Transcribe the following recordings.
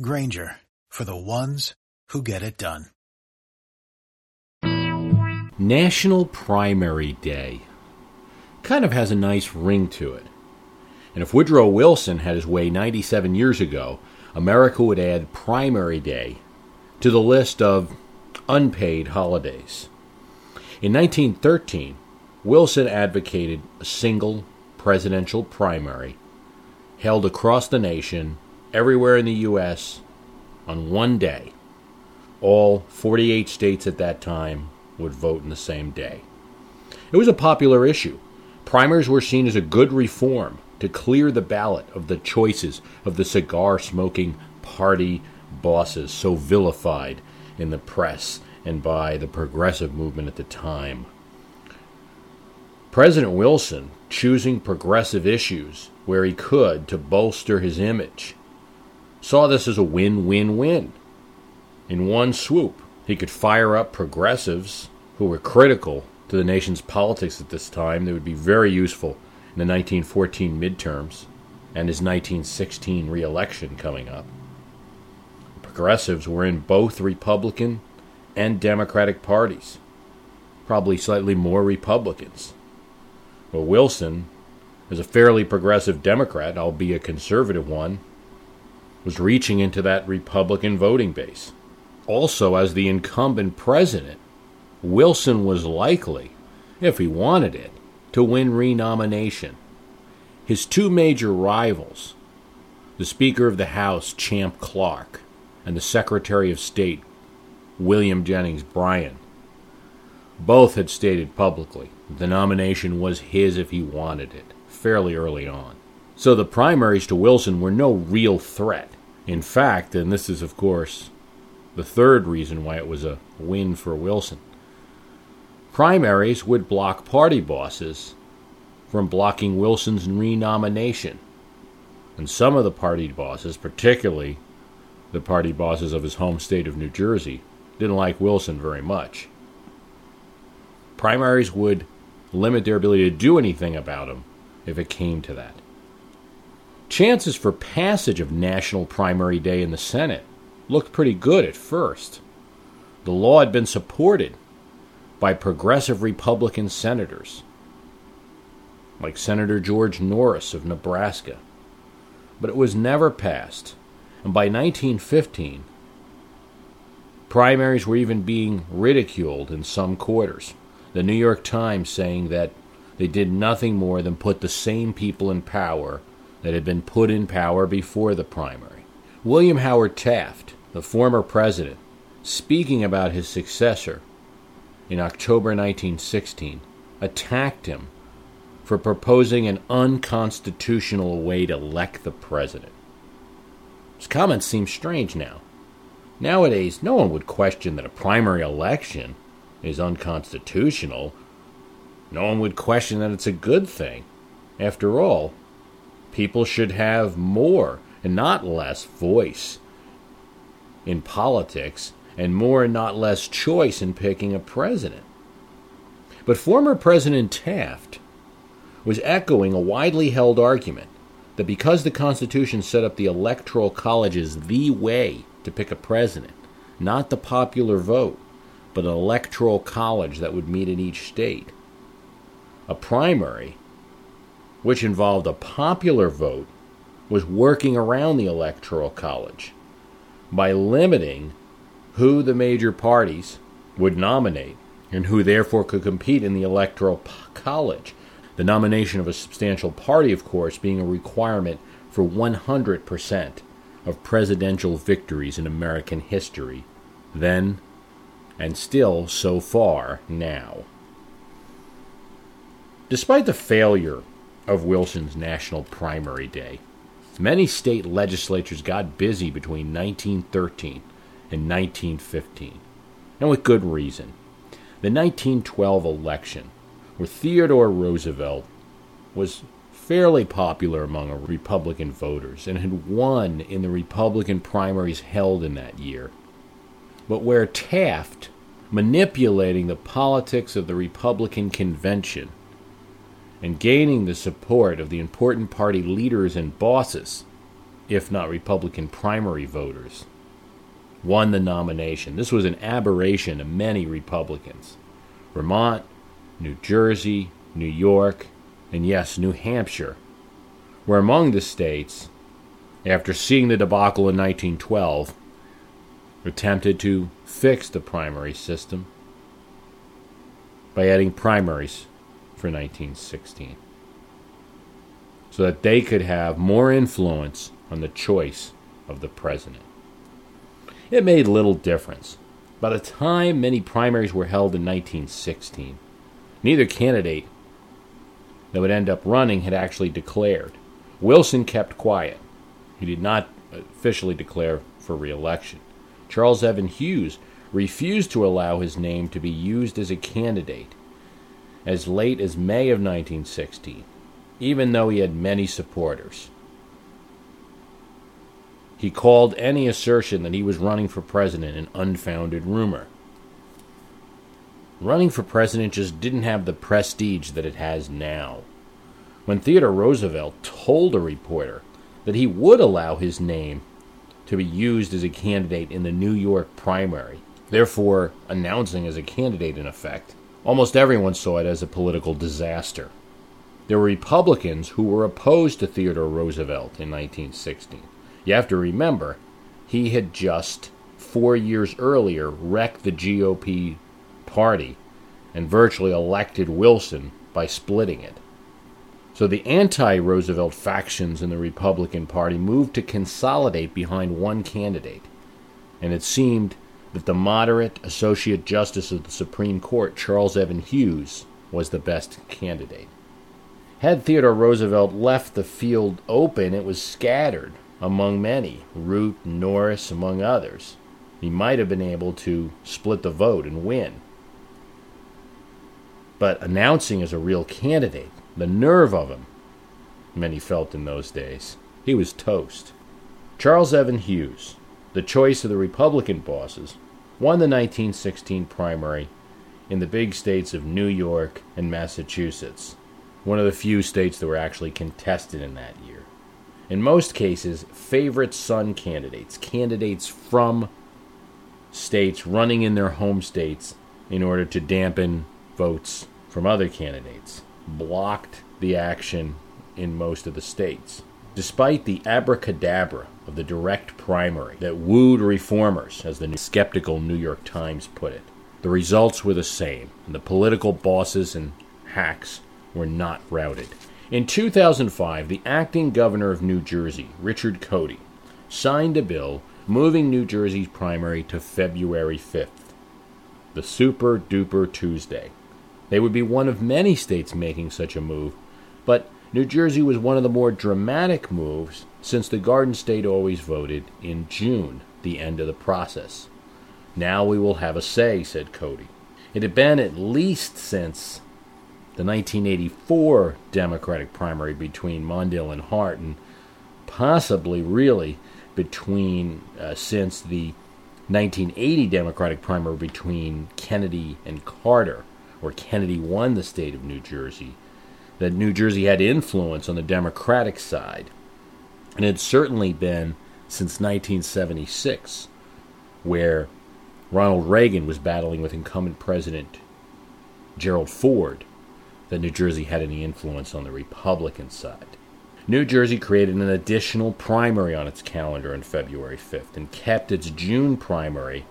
Grainger for the ones who get it done. National Primary Day kind of has a nice ring to it. And if Woodrow Wilson had his way 97 years ago, America would add Primary Day to the list of unpaid holidays. In 1913, Wilson advocated a single presidential primary held across the nation everywhere in the U.S. on one day. All 48 states at that time would vote in the same day. It was a popular issue. Primaries were seen as a good reform to clear the ballot of the choices of the cigar smoking party bosses so vilified in the press and by the progressive movement at the time. President Wilson choosing progressive issues where he could to bolster his image saw this as a win win win. In one swoop, he could fire up progressives who were critical to the nation's politics at this time. They would be very useful in the 1914 midterms and his 1916 reelection coming up. progressives were in both Republican and Democratic parties, probably slightly more Republicans. But Wilson, as a fairly progressive Democrat, albeit a conservative one, was reaching into that Republican voting base. Also, as the incumbent president, Wilson was likely, if he wanted it, to win renomination. His two major rivals, the Speaker of the House, Champ Clark, and the Secretary of State, William Jennings Bryan, both had stated publicly the nomination was his if he wanted it, fairly early on. So the primaries to Wilson were no real threat. In fact, and this is, of course, the third reason why it was a win for Wilson, primaries would block party bosses from blocking Wilson's renomination. And some of the party bosses, particularly the party bosses of his home state of New Jersey, didn't like Wilson very much. Primaries would limit their ability to do anything about him if it came to that. Chances for passage of National Primary Day in the Senate looked pretty good at first. The law had been supported by progressive Republican senators, like Senator George Norris of Nebraska, but it was never passed. And by 1915, primaries were even being ridiculed in some quarters. The New York Times saying that they did nothing more than put the same people in power that had been put in power before the primary. William Howard Taft, the former president, speaking about his successor in October 1916, attacked him for proposing an unconstitutional way to elect the president. His comments seem strange now. Nowadays, no one would question that a primary election is unconstitutional. No one would question that it's a good thing. After all, people should have more and not less voice in politics and more and not less choice in picking a president. But former President Taft was echoing a widely held argument that because the Constitution set up the Electoral College as the way to pick a president, not the popular vote, but an electoral college that would meet in each state, a primary which involved a popular vote, was working around the Electoral College by limiting who the major parties would nominate and who therefore could compete in the Electoral College. The nomination of a substantial party, of course, being a requirement for 100% of presidential victories in American history, then and still so far now. Despite the failure of Wilson's National Primary Day. Many state legislatures got busy between 1913 and 1915, and with good reason. The 1912 election, where Theodore Roosevelt was fairly popular among Republican voters and had won in the Republican primaries held in that year, but where Taft, manipulating the politics of the Republican convention and gaining the support of the important party leaders and bosses, if not Republican primary voters, won the nomination. This was an aberration to many Republicans. Vermont, New Jersey, New York, and yes, New Hampshire were among the states, after seeing the debacle in 1912, attempted to fix the primary system by adding primaries for 1916 so that they could have more influence on the choice of the president. It made little difference. By the time many primaries were held in 1916, neither candidate that would end up running had actually declared. Wilson kept quiet. He did not officially declare for re election. Charles Evans Hughes refused to allow his name to be used as a candidate as late as May of 1960, even though he had many supporters. He called any assertion that he was running for president an unfounded rumor. Running for president just didn't have the prestige that it has now. When Theodore Roosevelt told a reporter that he would allow his name to be used as a candidate in the New York primary, therefore announcing as a candidate in effect, Almost everyone saw it as a political disaster. There were Republicans who were opposed to Theodore Roosevelt in 1916. You have to remember, he had just four years earlier wrecked the GOP party and virtually elected Wilson by splitting it. So the anti Roosevelt factions in the Republican Party moved to consolidate behind one candidate. And it seemed that the moderate Associate Justice of the Supreme Court, Charles Evans Hughes, was the best candidate. Had Theodore Roosevelt left the field open, it was scattered among many, Root Norris among others. He might have been able to split the vote and win. But announcing as a real candidate, the nerve of him, many felt in those days, he was toast. Charles Evans Hughes, the choice of the Republican bosses, won the 1916 primary in the big states of New York and Massachusetts, one of the few states that were actually contested in that year. In most cases, favorite son candidates, candidates from states running in their home states in order to dampen votes from other candidates, blocked the action in most of the states. Despite the abracadabra of the direct primary that wooed reformers, as the skeptical New York Times put it. The results were the same, and the political bosses and hacks were not routed. In 2005, the acting governor of New Jersey, Richard Codey, signed a bill moving New Jersey's primary to February 5th, the Super Duper Tuesday. They would be one of many states making such a move, but New Jersey was one of the more dramatic moves since the Garden State always voted in June, the end of the process. Now we will have a say, said Codey. It had been at least since the 1984 Democratic primary between Mondale and Hart, and possibly really between uh, since the 1980 Democratic primary between Kennedy and Carter, where Kennedy won the state of New Jersey that New Jersey had influence on the Democratic side. And it had certainly been since 1976, where Ronald Reagan was battling with incumbent President Gerald Ford, that New Jersey had any influence on the Republican side. New Jersey created an additional primary on its calendar on February 5th and kept its June primary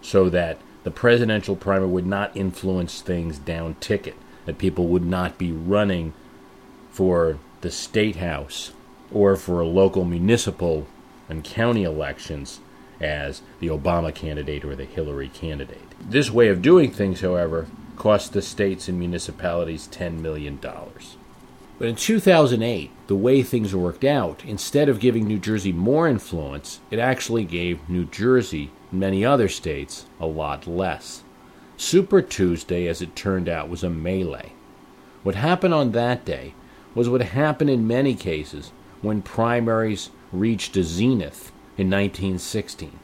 so that the presidential primary would not influence things down ticket that people would not be running for the state house or for local municipal and county elections as the Obama candidate or the Hillary candidate. This way of doing things, however, cost the states and municipalities $10 million. But in 2008, the way things worked out, instead of giving New Jersey more influence, it actually gave New Jersey and many other states a lot less. Super Tuesday, as it turned out, was a melee. What happened on that day was what happened in many cases when primaries reached a zenith in 1916.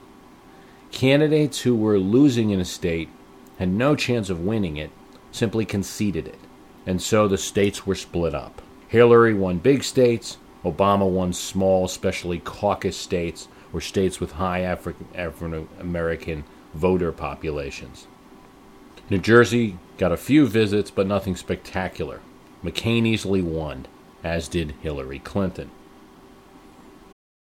Candidates who were losing in a state had no chance of winning it, simply conceded it. And so the states were split up. Hillary won big states, Obama won small, especially caucus states or states with high African American voter populations. New Jersey got a few visits, but nothing spectacular. McCain easily won, as did Hillary Clinton.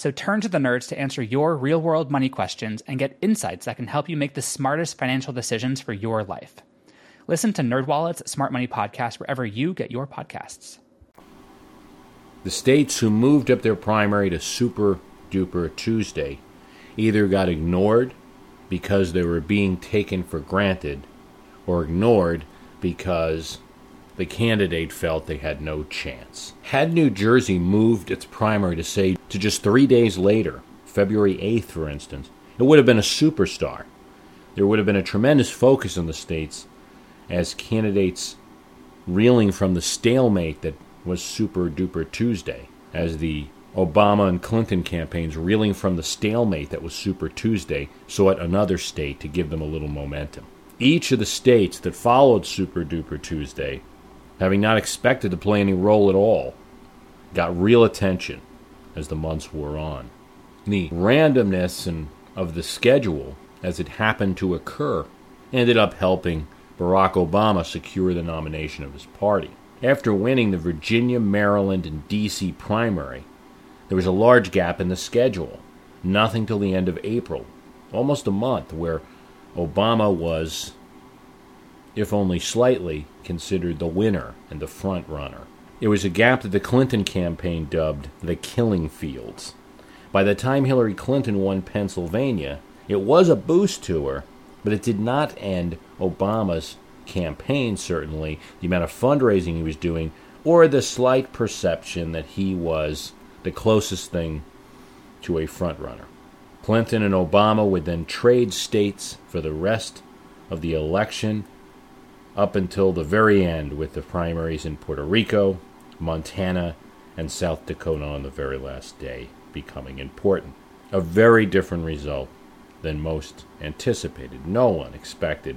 So turn to the nerds to answer your real world money questions and get insights that can help you make the smartest financial decisions for your life. Listen to NerdWallet's Smart Money Podcast wherever you get your podcasts. The states who moved up their primary to Super Duper Tuesday either got ignored because they were being taken for granted or ignored because the candidate felt they had no chance. Had New Jersey moved its primary to say to just three days later, February 8th, for instance, it would have been a superstar. There would have been a tremendous focus in the states as candidates reeling from the stalemate that was Super Duper Tuesday, as the Obama and Clinton campaigns, reeling from the stalemate that was Super Tuesday, sought another state to give them a little momentum. Each of the states that followed Super Duper Tuesday, having not expected to play any role at all, got real attention as the months wore on. The randomness and of the schedule, as it happened to occur, ended up helping Barack Obama secure the nomination of his party. After winning the Virginia, Maryland, and D.C. primary, there was a large gap in the schedule. Nothing till the end of April, almost a month, where Obama was, if only slightly, considered the winner and the front runner. It was a gap that the Clinton campaign dubbed the killing fields. By the time Hillary Clinton won Pennsylvania, it was a boost to her, but it did not end Obama's campaign, certainly, the amount of fundraising he was doing, or the slight perception that he was the closest thing to a frontrunner. Clinton and Obama would then trade states for the rest of the election up until the very end, with the primaries in Puerto Rico, Montana, and South Dakota on the very last day becoming important. A very different result than most anticipated. No one expected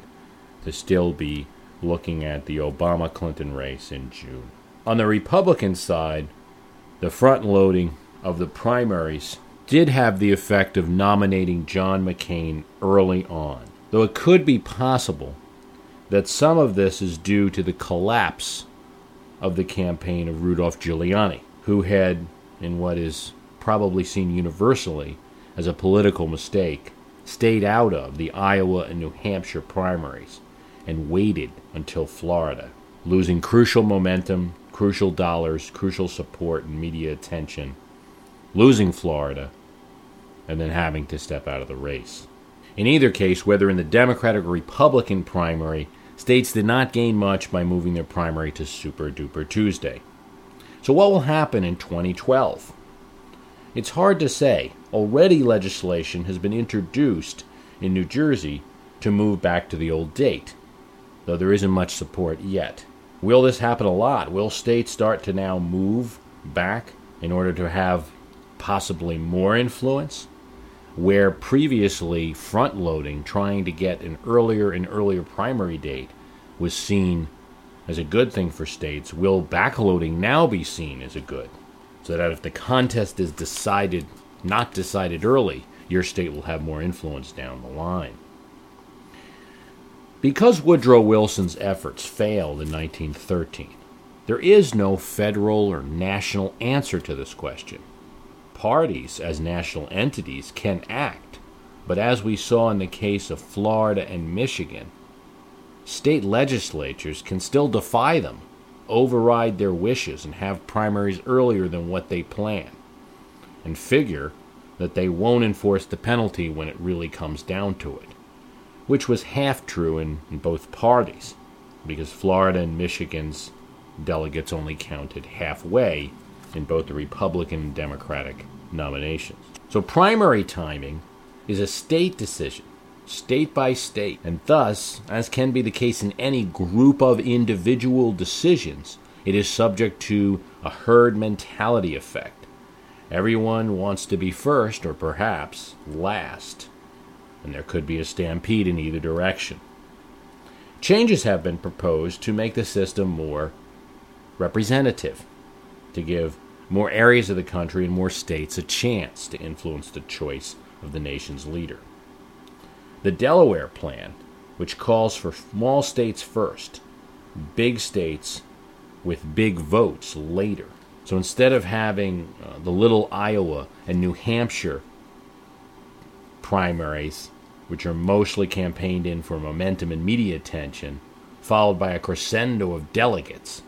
to still be looking at the Obama Clinton race in June. On the Republican side, the front loading of the primaries did have the effect of nominating John McCain early on. Though it could be possible that some of this is due to the collapse of the campaign of Rudolph Giuliani, who had, in what is probably seen universally as a political mistake, stayed out of the Iowa and New Hampshire primaries and waited until Florida, losing crucial momentum, crucial dollars, crucial support, and media attention, losing Florida, and then having to step out of the race. In either case, whether in the Democratic or Republican primary, States did not gain much by moving their primary to Super Duper Tuesday. So, what will happen in 2012? It's hard to say. Already, legislation has been introduced in New Jersey to move back to the old date, though there isn't much support yet. Will this happen a lot? Will states start to now move back in order to have possibly more influence? Where previously front loading, trying to get an earlier and earlier primary date, was seen as a good thing for states, will backloading now be seen as a good? So that if the contest is decided, not decided early, your state will have more influence down the line. Because Woodrow Wilson's efforts failed in 1913, there is no federal or national answer to this question parties as national entities can act, but as we saw in the case of Florida and Michigan, state legislatures can still defy them, override their wishes, and have primaries earlier than what they plan, and figure that they won't enforce the penalty when it really comes down to it, which was half true in, in both parties, because Florida and Michigan's delegates only counted halfway in both the Republican and Democratic nominations. So primary timing is a state decision, state by state, and thus, as can be the case in any group of individual decisions, it is subject to a herd mentality effect. Everyone wants to be first or perhaps last, and there could be a stampede in either direction. Changes have been proposed to make the system more representative, to give more areas of the country and more states a chance to influence the choice of the nation's leader. The Delaware Plan, which calls for small states first, big states with big votes later. So instead of having uh, the little Iowa and New Hampshire primaries, which are mostly campaigned in for momentum and media attention, followed by a crescendo of delegates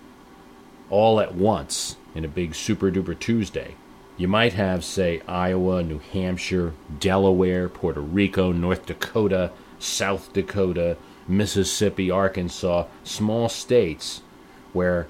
all at once in a big super duper Tuesday. You might have, say, Iowa, New Hampshire, Delaware, Puerto Rico, North Dakota, South Dakota, Mississippi, Arkansas, small states where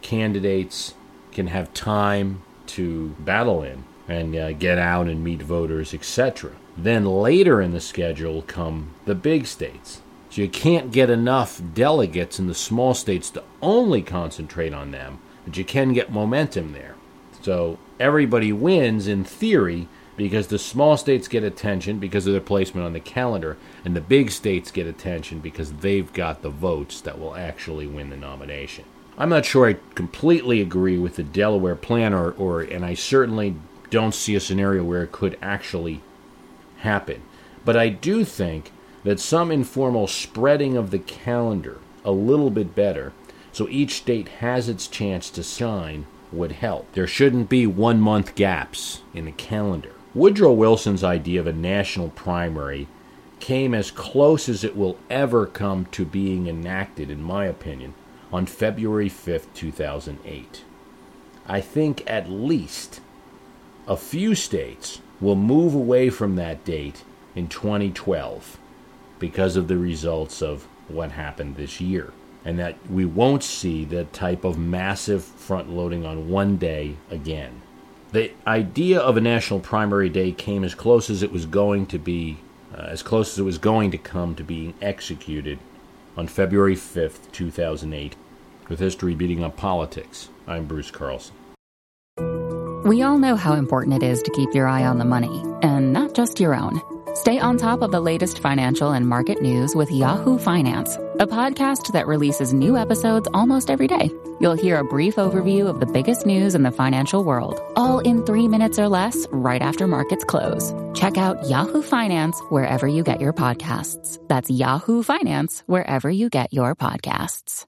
candidates can have time to battle in and uh, get out and meet voters, etc. Then later in the schedule come the big states. So you can't get enough delegates in the small states to only concentrate on them but you can get momentum there. So everybody wins in theory because the small states get attention because of their placement on the calendar, and the big states get attention because they've got the votes that will actually win the nomination. I'm not sure I completely agree with the Delaware plan, or, or and I certainly don't see a scenario where it could actually happen. But I do think that some informal spreading of the calendar a little bit better so each state has its chance to shine would help. There shouldn't be one month gaps in the calendar. Woodrow Wilson's idea of a national primary came as close as it will ever come to being enacted, in my opinion, on February 5th, 2008. I think at least a few states will move away from that date in 2012 because of the results of what happened this year and that we won't see that type of massive front loading on one day again. The idea of a national primary day came as close as it was going to be, uh, as close as it was going to come to being executed on February 5th, 2008, with history beating up politics. I'm Bruce Carlson. We all know how important it is to keep your eye on the money, and not just your own. Stay on top of the latest financial and market news with Yahoo Finance. A podcast that releases new episodes almost every day. You'll hear a brief overview of the biggest news in the financial world, all in three minutes or less, right after markets close. Check out Yahoo Finance wherever you get your podcasts. That's Yahoo Finance wherever you get your podcasts.